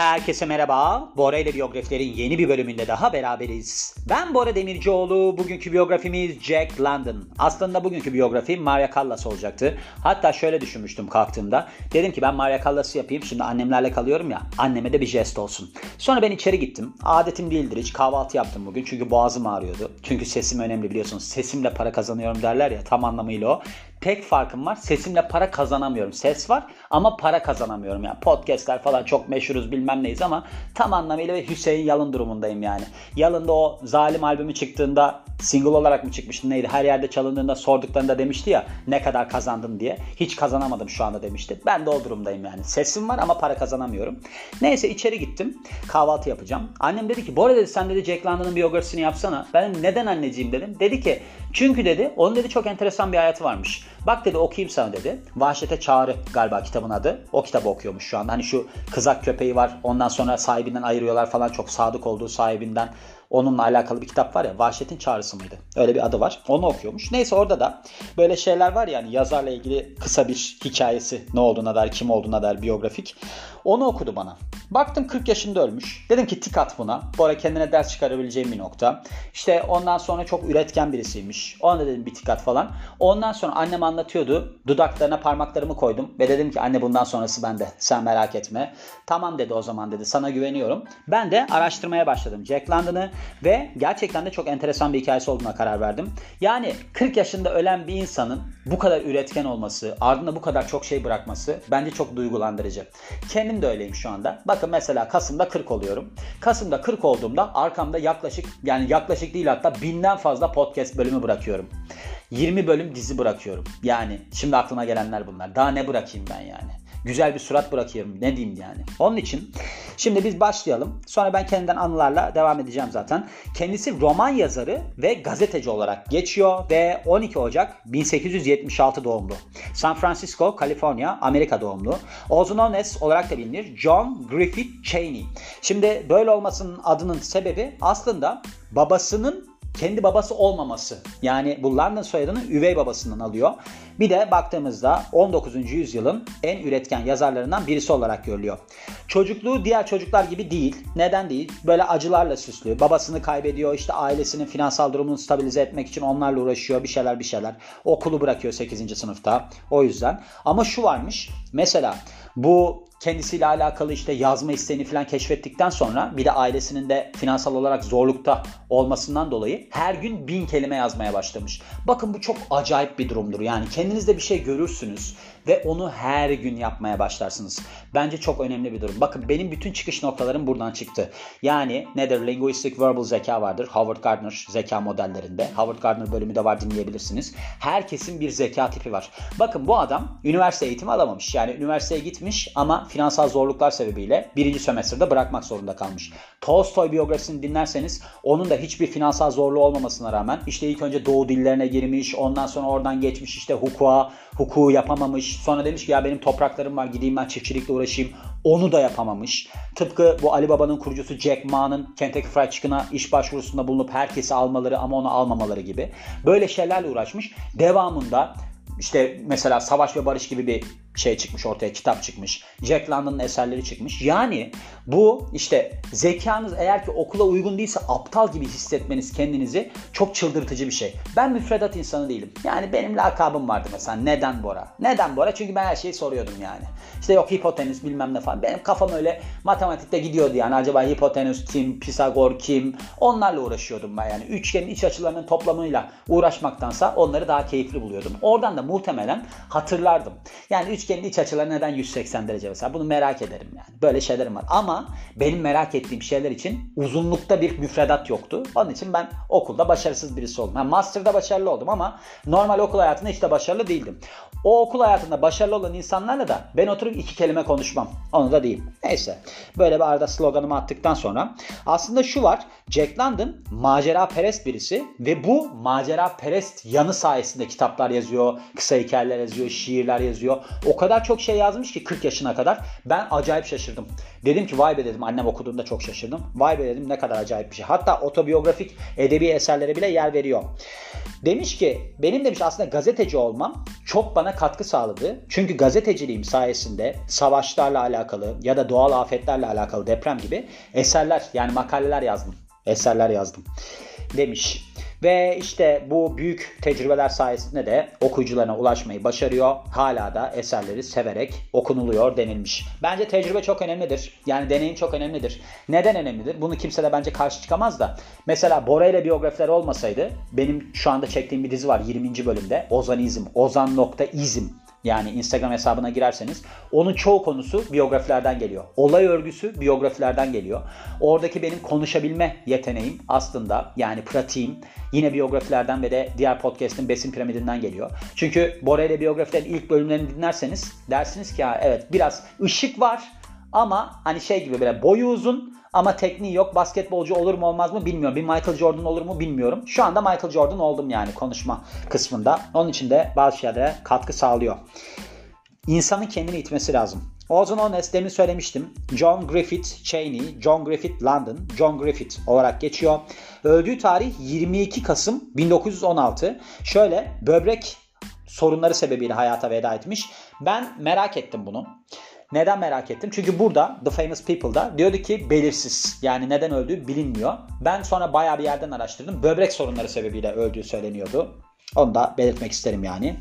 Herkese merhaba. Bora ile biyografilerin yeni bir bölümünde daha beraberiz. Ben Bora Demircioğlu. Bugünkü biyografimiz Jack London. Aslında bugünkü biyografi Maria Callas olacaktı. Hatta şöyle düşünmüştüm kalktığımda. Dedim ki ben Maria Callas'ı yapayım. Şimdi annemlerle kalıyorum ya. Anneme de bir jest olsun. Sonra ben içeri gittim. Adetim değildir hiç. Kahvaltı yaptım bugün. Çünkü boğazım ağrıyordu. Çünkü sesim önemli biliyorsunuz. Sesimle para kazanıyorum derler ya. Tam anlamıyla o. Tek farkım var. Sesimle para kazanamıyorum. Ses var ama para kazanamıyorum. Yani podcastler falan çok meşhuruz bilmem neyiz ama tam anlamıyla ve Hüseyin Yalın durumundayım yani. Yalın'da o Zalim albümü çıktığında single olarak mı çıkmıştı neydi? Her yerde çalındığında sorduklarında demişti ya ne kadar kazandın diye. Hiç kazanamadım şu anda demişti. Ben de o durumdayım yani. Sesim var ama para kazanamıyorum. Neyse içeri gittim. Kahvaltı yapacağım. Annem dedi ki arada dedi sen dedi Jack London'ın biyografisini yapsana. Ben neden anneciğim dedim. Dedi ki çünkü dedi onun dedi çok enteresan bir hayatı varmış. Bak dedi okuyayım sana dedi. Vahşete Çağrı galiba kitabın adı. O kitabı okuyormuş şu anda. Hani şu kızak köpeği var. Ondan sonra sahibinden ayırıyorlar falan. Çok sadık olduğu sahibinden. Onunla alakalı bir kitap var ya Vahşetin Çağrısı mıydı? Öyle bir adı var. Onu okuyormuş. Neyse orada da böyle şeyler var yani yazarla ilgili kısa bir hikayesi ne olduğuna dair kim olduğuna dair biyografik. Onu okudu bana. Baktım 40 yaşında ölmüş. Dedim ki tik at buna. Bu ara kendine ders çıkarabileceğim bir nokta. İşte ondan sonra çok üretken birisiymiş. Ona dedim bir tik at falan. Ondan sonra annem anlatıyordu. Dudaklarına parmaklarımı koydum. Ve dedim ki anne bundan sonrası bende. Sen merak etme. Tamam dedi o zaman dedi. Sana güveniyorum. Ben de araştırmaya başladım. Jack London'ı ve gerçekten de çok enteresan bir hikayesi olduğuna karar verdim. Yani 40 yaşında ölen bir insanın bu kadar üretken olması, ardında bu kadar çok şey bırakması bence çok duygulandırıcı. Kendim de öyleyim şu anda. Bakın mesela Kasım'da 40 oluyorum. Kasım'da 40 olduğumda arkamda yaklaşık yani yaklaşık değil hatta binden fazla podcast bölümü bırakıyorum. 20 bölüm dizi bırakıyorum. Yani şimdi aklıma gelenler bunlar. Daha ne bırakayım ben yani? Güzel bir surat bırakıyorum. Ne diyeyim yani. Onun için şimdi biz başlayalım. Sonra ben kendimden anılarla devam edeceğim zaten. Kendisi roman yazarı ve gazeteci olarak geçiyor ve 12 Ocak 1876 doğumlu. San Francisco, Kaliforniya, Amerika doğumlu. Also known as olarak da bilinir John Griffith Cheney. Şimdi böyle olmasının adının sebebi aslında babasının kendi babası olmaması. Yani bu London soyadını üvey babasından alıyor. Bir de baktığımızda 19. yüzyılın en üretken yazarlarından birisi olarak görülüyor. Çocukluğu diğer çocuklar gibi değil. Neden değil? Böyle acılarla süslü. Babasını kaybediyor. işte ailesinin finansal durumunu stabilize etmek için onlarla uğraşıyor. Bir şeyler bir şeyler. Okulu bırakıyor 8. sınıfta. O yüzden. Ama şu varmış. Mesela bu kendisiyle alakalı işte yazma isteğini falan keşfettikten sonra bir de ailesinin de finansal olarak zorlukta olmasından dolayı her gün bin kelime yazmaya başlamış. Bakın bu çok acayip bir durumdur. Yani kendinizde bir şey görürsünüz ve onu her gün yapmaya başlarsınız. Bence çok önemli bir durum. Bakın benim bütün çıkış noktalarım buradan çıktı. Yani nedir? Linguistic Verbal zeka vardır. Howard Gardner zeka modellerinde. Howard Gardner bölümü de var dinleyebilirsiniz. Herkesin bir zeka tipi var. Bakın bu adam üniversite eğitimi alamamış. Yani üniversiteye gitmiş ama finansal zorluklar sebebiyle birinci sömestrde bırakmak zorunda kalmış. Tolstoy biyografisini dinlerseniz onun da hiçbir finansal zorluğu olmamasına rağmen işte ilk önce doğu dillerine girmiş, ondan sonra oradan geçmiş işte hukuka, hukuku yapamamış. Sonra demiş ki ya benim topraklarım var gideyim ben çiftçilikle uğraşayım. Onu da yapamamış. Tıpkı bu Ali Baba'nın kurucusu Jack Ma'nın Kentucky Fried Chicken'a iş başvurusunda bulunup herkesi almaları ama onu almamaları gibi. Böyle şeylerle uğraşmış. Devamında işte mesela Savaş ve Barış gibi bir şey çıkmış ortaya kitap çıkmış. Jack London'ın eserleri çıkmış. Yani bu işte zekanız eğer ki okula uygun değilse aptal gibi hissetmeniz kendinizi çok çıldırtıcı bir şey. Ben müfredat insanı değilim. Yani benim lakabım vardı mesela. Neden Bora? Neden Bora? Çünkü ben her şeyi soruyordum yani. İşte yok hipotenüs bilmem ne falan. Benim kafam öyle matematikte gidiyordu yani. Acaba hipotenüs kim, Pisagor kim? Onlarla uğraşıyordum ben yani. Üçgenin iç açılarının toplamıyla uğraşmaktansa onları daha keyifli buluyordum. Oradan da muhtemelen hatırlardım. Yani üçgenin iç açıları neden 180 derece mesela? Bunu merak ederim yani. Böyle şeylerim var. Ama benim merak ettiğim şeyler için uzunlukta bir müfredat yoktu. Onun için ben okulda başarısız birisi oldum. Yani master'da başarılı oldum ama normal okul hayatında hiç de başarılı değildim. O okul hayatında başarılı olan insanlarla da ben oturup iki kelime konuşmam. Onu da değil. Neyse. Böyle bir arada sloganımı attıktan sonra aslında şu var. Jack London macera perest birisi ve bu macera perest yanı sayesinde kitaplar yazıyor, kısa hikayeler yazıyor, şiirler yazıyor. O kadar çok şey yazmış ki 40 yaşına kadar. Ben acayip şaşırdım. Dedim ki vay be dedim annem okuduğunda çok şaşırdım. Vay be dedim ne kadar acayip bir şey. Hatta otobiyografik edebi eserlere bile yer veriyor. Demiş ki benim demiş aslında gazeteci olmam çok bana katkı sağladı. Çünkü gazeteciliğim sayesinde savaşlarla alakalı ya da doğal afetlerle alakalı deprem gibi eserler yani makaleler yazdım. Eserler yazdım demiş. Ve işte bu büyük tecrübeler sayesinde de okuyucularına ulaşmayı başarıyor. Hala da eserleri severek okunuluyor denilmiş. Bence tecrübe çok önemlidir. Yani deneyim çok önemlidir. Neden önemlidir? Bunu kimse de bence karşı çıkamaz da. Mesela Bora ile biyografiler olmasaydı benim şu anda çektiğim bir dizi var 20. bölümde. Ozanizm. Ozan.izm yani Instagram hesabına girerseniz onun çoğu konusu biyografilerden geliyor. Olay örgüsü biyografilerden geliyor. Oradaki benim konuşabilme yeteneğim aslında yani pratiğim yine biyografilerden ve de diğer podcast'in besin piramidinden geliyor. Çünkü Bora ile biyografilerin ilk bölümlerini dinlerseniz dersiniz ki ya evet biraz ışık var ama hani şey gibi böyle boyu uzun ama tekniği yok. Basketbolcu olur mu olmaz mı bilmiyorum. Bir Michael Jordan olur mu bilmiyorum. Şu anda Michael Jordan oldum yani konuşma kısmında. Onun için de bazı şeylere katkı sağlıyor. İnsanın kendini itmesi lazım. Ozan Ones demin söylemiştim. John Griffith Cheney, John Griffith London, John Griffith olarak geçiyor. Öldüğü tarih 22 Kasım 1916. Şöyle böbrek sorunları sebebiyle hayata veda etmiş. Ben merak ettim bunu. Neden merak ettim? Çünkü burada The Famous People'da diyordu ki belirsiz. Yani neden öldüğü bilinmiyor. Ben sonra bayağı bir yerden araştırdım. Böbrek sorunları sebebiyle öldüğü söyleniyordu. Onu da belirtmek isterim yani.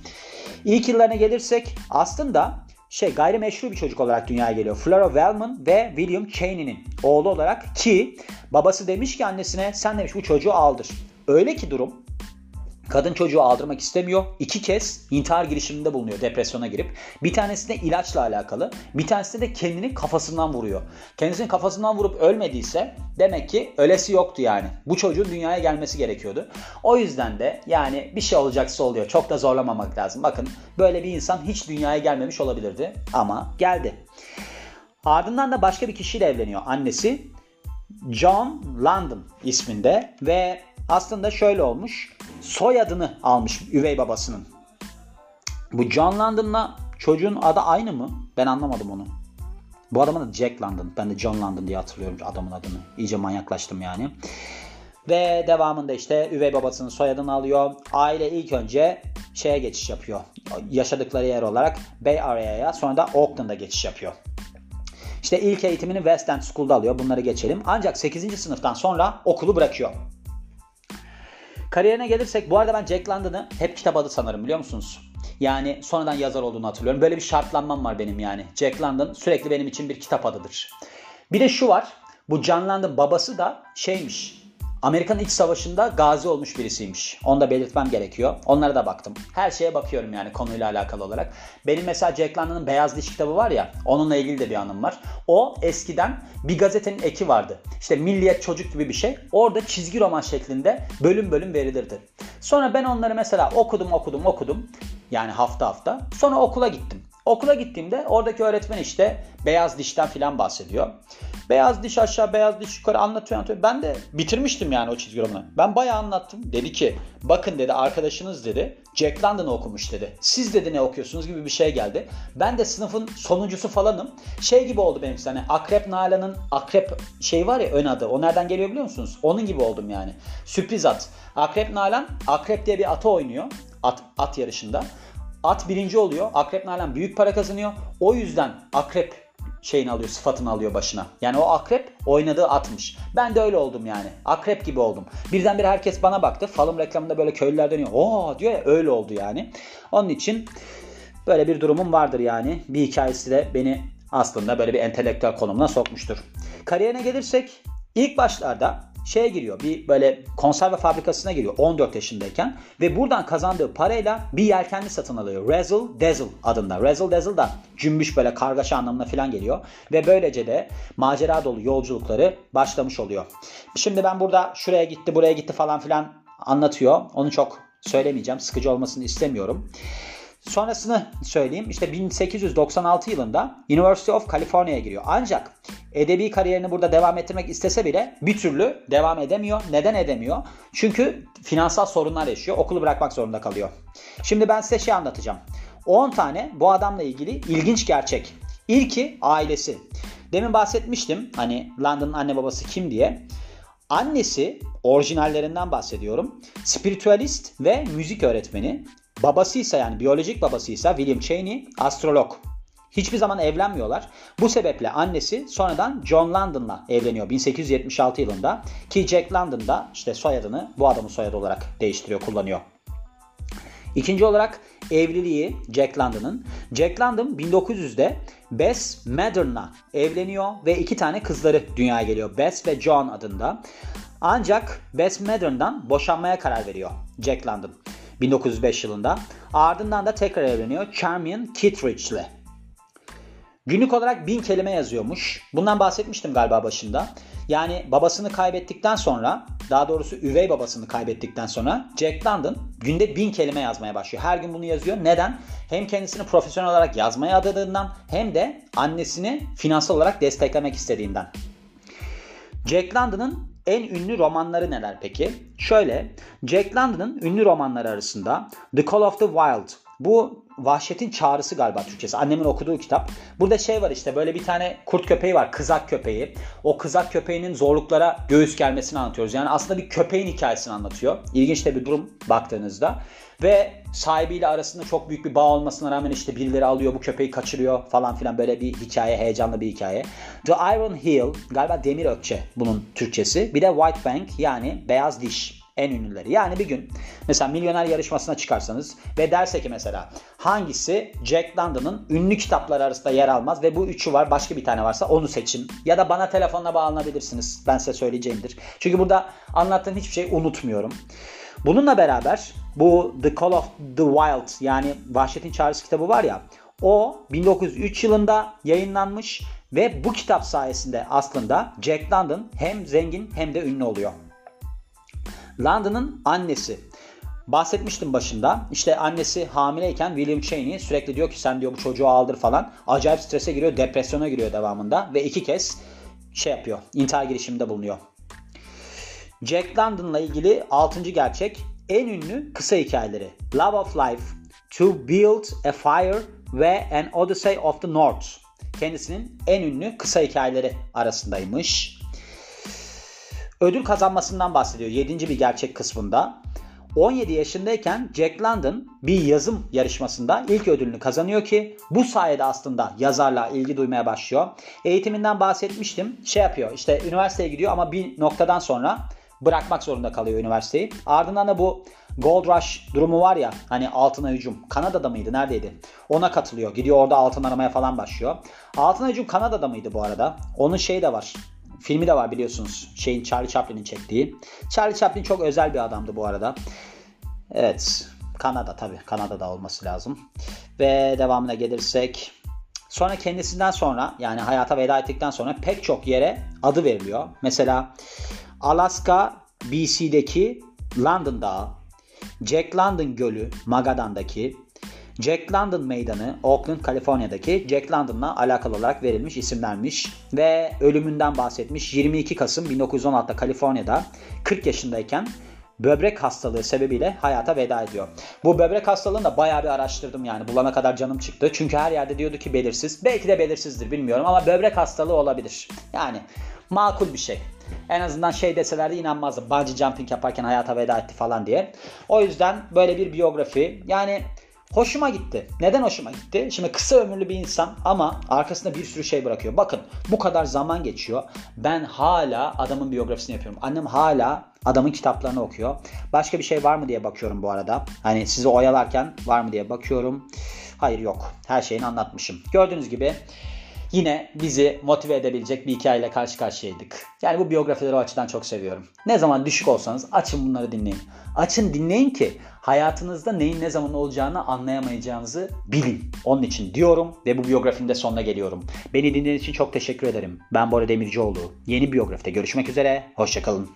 İlk yıllarına gelirsek aslında şey gayrimeşru bir çocuk olarak dünyaya geliyor. Flora Wellman ve William Cheney'nin oğlu olarak ki babası demiş ki annesine sen demiş bu çocuğu aldır. Öyle ki durum Kadın çocuğu aldırmak istemiyor. İki kez intihar girişiminde bulunuyor depresyona girip. Bir tanesi de ilaçla alakalı. Bir tanesi de kendini kafasından vuruyor. Kendisini kafasından vurup ölmediyse demek ki ölesi yoktu yani. Bu çocuğun dünyaya gelmesi gerekiyordu. O yüzden de yani bir şey olacaksa oluyor. Çok da zorlamamak lazım. Bakın böyle bir insan hiç dünyaya gelmemiş olabilirdi ama geldi. Ardından da başka bir kişiyle evleniyor. Annesi John London isminde ve aslında şöyle olmuş soyadını almış üvey babasının. Bu John London'la çocuğun adı aynı mı? Ben anlamadım onu. Bu adamın adı Jack London. Ben de John London diye hatırlıyorum adamın adını. İyice manyaklaştım yani. Ve devamında işte üvey babasının soyadını alıyor. Aile ilk önce şeye geçiş yapıyor. Yaşadıkları yer olarak Bay Area'ya sonra da Oakland'a geçiş yapıyor. İşte ilk eğitimini West End School'da alıyor. Bunları geçelim. Ancak 8. sınıftan sonra okulu bırakıyor. Kariyerine gelirsek bu arada ben Jack London'ı hep kitap adı sanırım biliyor musunuz? Yani sonradan yazar olduğunu hatırlıyorum. Böyle bir şartlanmam var benim yani. Jack London sürekli benim için bir kitap adıdır. Bir de şu var. Bu John London babası da şeymiş. Amerikan İç Savaşı'nda gazi olmuş birisiymiş. Onu da belirtmem gerekiyor. Onlara da baktım. Her şeye bakıyorum yani konuyla alakalı olarak. Benim mesela Jack London'ın Beyaz Diş kitabı var ya. Onunla ilgili de bir anım var. O eskiden bir gazetenin eki vardı. İşte Milliyet Çocuk gibi bir şey. Orada çizgi roman şeklinde bölüm bölüm verilirdi. Sonra ben onları mesela okudum okudum okudum. Yani hafta hafta. Sonra okula gittim. Okula gittiğimde oradaki öğretmen işte beyaz dişten filan bahsediyor. Beyaz diş aşağı, beyaz diş yukarı anlatıyor, anlatıyor. Ben de bitirmiştim yani o çizgi romanı. Ben bayağı anlattım. Dedi ki bakın dedi arkadaşınız dedi Jack London okumuş dedi. Siz dedi ne okuyorsunuz gibi bir şey geldi. Ben de sınıfın sonuncusu falanım. Şey gibi oldu benim hani Akrep Nalan'ın Akrep şey var ya ön adı. O nereden geliyor biliyor musunuz? Onun gibi oldum yani. Sürpriz at. Akrep Nalan Akrep diye bir atı oynuyor. At, at yarışında. At birinci oluyor. Akrep Nalan büyük para kazanıyor. O yüzden Akrep şeyini alıyor, sıfatını alıyor başına. Yani o akrep oynadığı atmış. Ben de öyle oldum yani. Akrep gibi oldum. Birdenbire herkes bana baktı. Falım reklamında böyle köylüler dönüyor. Oo diyor ya öyle oldu yani. Onun için böyle bir durumum vardır yani. Bir hikayesi de beni aslında böyle bir entelektüel konumuna sokmuştur. Kariyerine gelirsek ilk başlarda şeye giriyor. Bir böyle konserve fabrikasına giriyor 14 yaşındayken ve buradan kazandığı parayla bir yelkenli satın alıyor. Razzle Dazzle adında. Razzle Dazzle da cümbüş böyle kargaşa anlamına falan geliyor ve böylece de macera dolu yolculukları başlamış oluyor. Şimdi ben burada şuraya gitti, buraya gitti falan filan anlatıyor. Onu çok söylemeyeceğim. Sıkıcı olmasını istemiyorum. Sonrasını söyleyeyim. İşte 1896 yılında University of California'ya giriyor. Ancak edebi kariyerini burada devam ettirmek istese bile bir türlü devam edemiyor. Neden edemiyor? Çünkü finansal sorunlar yaşıyor. Okulu bırakmak zorunda kalıyor. Şimdi ben size şey anlatacağım. 10 tane bu adamla ilgili ilginç gerçek. İlki ailesi. Demin bahsetmiştim hani London'ın anne babası kim diye. Annesi orijinallerinden bahsediyorum. Spiritüalist ve müzik öğretmeni. Babasıysa yani biyolojik babasıysa William Cheney astrolog. Hiçbir zaman evlenmiyorlar. Bu sebeple annesi sonradan John London'la evleniyor 1876 yılında. Ki Jack London da işte soyadını bu adamın soyadı olarak değiştiriyor, kullanıyor. İkinci olarak evliliği Jack London'ın. Jack London 1900'de Bess Maddern'la evleniyor ve iki tane kızları dünyaya geliyor. Bess ve John adında. Ancak Bess Maddern'dan boşanmaya karar veriyor Jack London 1905 yılında. Ardından da tekrar evleniyor Charmian Kittredge ile. Günlük olarak bin kelime yazıyormuş. Bundan bahsetmiştim galiba başında. Yani babasını kaybettikten sonra, daha doğrusu üvey babasını kaybettikten sonra Jack London günde bin kelime yazmaya başlıyor. Her gün bunu yazıyor. Neden? Hem kendisini profesyonel olarak yazmaya adadığından hem de annesini finansal olarak desteklemek istediğinden. Jack London'ın en ünlü romanları neler peki? Şöyle, Jack London'ın ünlü romanları arasında The Call of the Wild, bu Vahşetin Çağrısı galiba Türkçesi. Annemin okuduğu kitap. Burada şey var işte böyle bir tane kurt köpeği var. Kızak köpeği. O kızak köpeğinin zorluklara göğüs germesini anlatıyoruz. Yani aslında bir köpeğin hikayesini anlatıyor. İlginç de bir durum baktığınızda. Ve sahibiyle arasında çok büyük bir bağ olmasına rağmen işte birileri alıyor bu köpeği kaçırıyor falan filan böyle bir hikaye, heyecanlı bir hikaye. The Iron Heel galiba Demir Ökçe bunun Türkçesi. Bir de White Bank yani Beyaz Diş en ünlüleri. Yani bir gün mesela milyoner yarışmasına çıkarsanız ve derse ki mesela hangisi Jack London'ın ünlü kitapları arasında yer almaz ve bu üçü var başka bir tane varsa onu seçin. Ya da bana telefonla bağlanabilirsiniz. Ben size söyleyeceğimdir. Çünkü burada anlattığım hiçbir şey unutmuyorum. Bununla beraber bu The Call of the Wild yani Vahşetin Çağrısı kitabı var ya o 1903 yılında yayınlanmış ve bu kitap sayesinde aslında Jack London hem zengin hem de ünlü oluyor. London'ın annesi. Bahsetmiştim başında. İşte annesi hamileyken William Cheney sürekli diyor ki sen diyor bu çocuğu aldır falan. Acayip strese giriyor, depresyona giriyor devamında ve iki kez şey yapıyor. intihar girişiminde bulunuyor. Jack London'la ilgili 6. gerçek en ünlü kısa hikayeleri. Love of Life, To Build a Fire ve An Odyssey of the North. Kendisinin en ünlü kısa hikayeleri arasındaymış ödül kazanmasından bahsediyor 7. bir gerçek kısmında. 17 yaşındayken Jack London bir yazım yarışmasında ilk ödülünü kazanıyor ki bu sayede aslında yazarla ilgi duymaya başlıyor. Eğitiminden bahsetmiştim. Şey yapıyor işte üniversiteye gidiyor ama bir noktadan sonra bırakmak zorunda kalıyor üniversiteyi. Ardından da bu Gold Rush durumu var ya hani altına hücum. Kanada'da mıydı neredeydi? Ona katılıyor. Gidiyor orada altın aramaya falan başlıyor. Altına hücum Kanada'da mıydı bu arada? Onun şeyi de var. Filmi de var biliyorsunuz. Şeyin Charlie Chaplin'in çektiği. Charlie Chaplin çok özel bir adamdı bu arada. Evet. Kanada tabii. Kanada'da olması lazım. Ve devamına gelirsek Sonra kendisinden sonra yani hayata veda ettikten sonra pek çok yere adı veriliyor. Mesela Alaska BC'deki London Dağı, Jack London Gölü Magadan'daki, Jack London Meydanı Oakland, Kaliforniya'daki Jack London'la alakalı olarak verilmiş isimlermiş ve ölümünden bahsetmiş. 22 Kasım 1916'da Kaliforniya'da 40 yaşındayken böbrek hastalığı sebebiyle hayata veda ediyor. Bu böbrek hastalığını da bayağı bir araştırdım yani bulana kadar canım çıktı. Çünkü her yerde diyordu ki belirsiz. Belki de belirsizdir bilmiyorum ama böbrek hastalığı olabilir. Yani makul bir şey. En azından şey deselerdi inanmazdım. Bungee jumping yaparken hayata veda etti falan diye. O yüzden böyle bir biyografi. Yani Hoşuma gitti. Neden hoşuma gitti? Şimdi kısa ömürlü bir insan ama arkasında bir sürü şey bırakıyor. Bakın bu kadar zaman geçiyor. Ben hala adamın biyografisini yapıyorum. Annem hala adamın kitaplarını okuyor. Başka bir şey var mı diye bakıyorum bu arada. Hani sizi oyalarken var mı diye bakıyorum. Hayır yok. Her şeyini anlatmışım. Gördüğünüz gibi yine bizi motive edebilecek bir hikayeyle karşı karşıyaydık. Yani bu biyografileri o açıdan çok seviyorum. Ne zaman düşük olsanız açın bunları dinleyin. Açın dinleyin ki hayatınızda neyin ne zaman olacağını anlayamayacağınızı bilin. Onun için diyorum ve bu biyografinin de sonuna geliyorum. Beni dinlediğiniz için çok teşekkür ederim. Ben Bora Demircioğlu. Yeni biyografide görüşmek üzere. Hoşçakalın.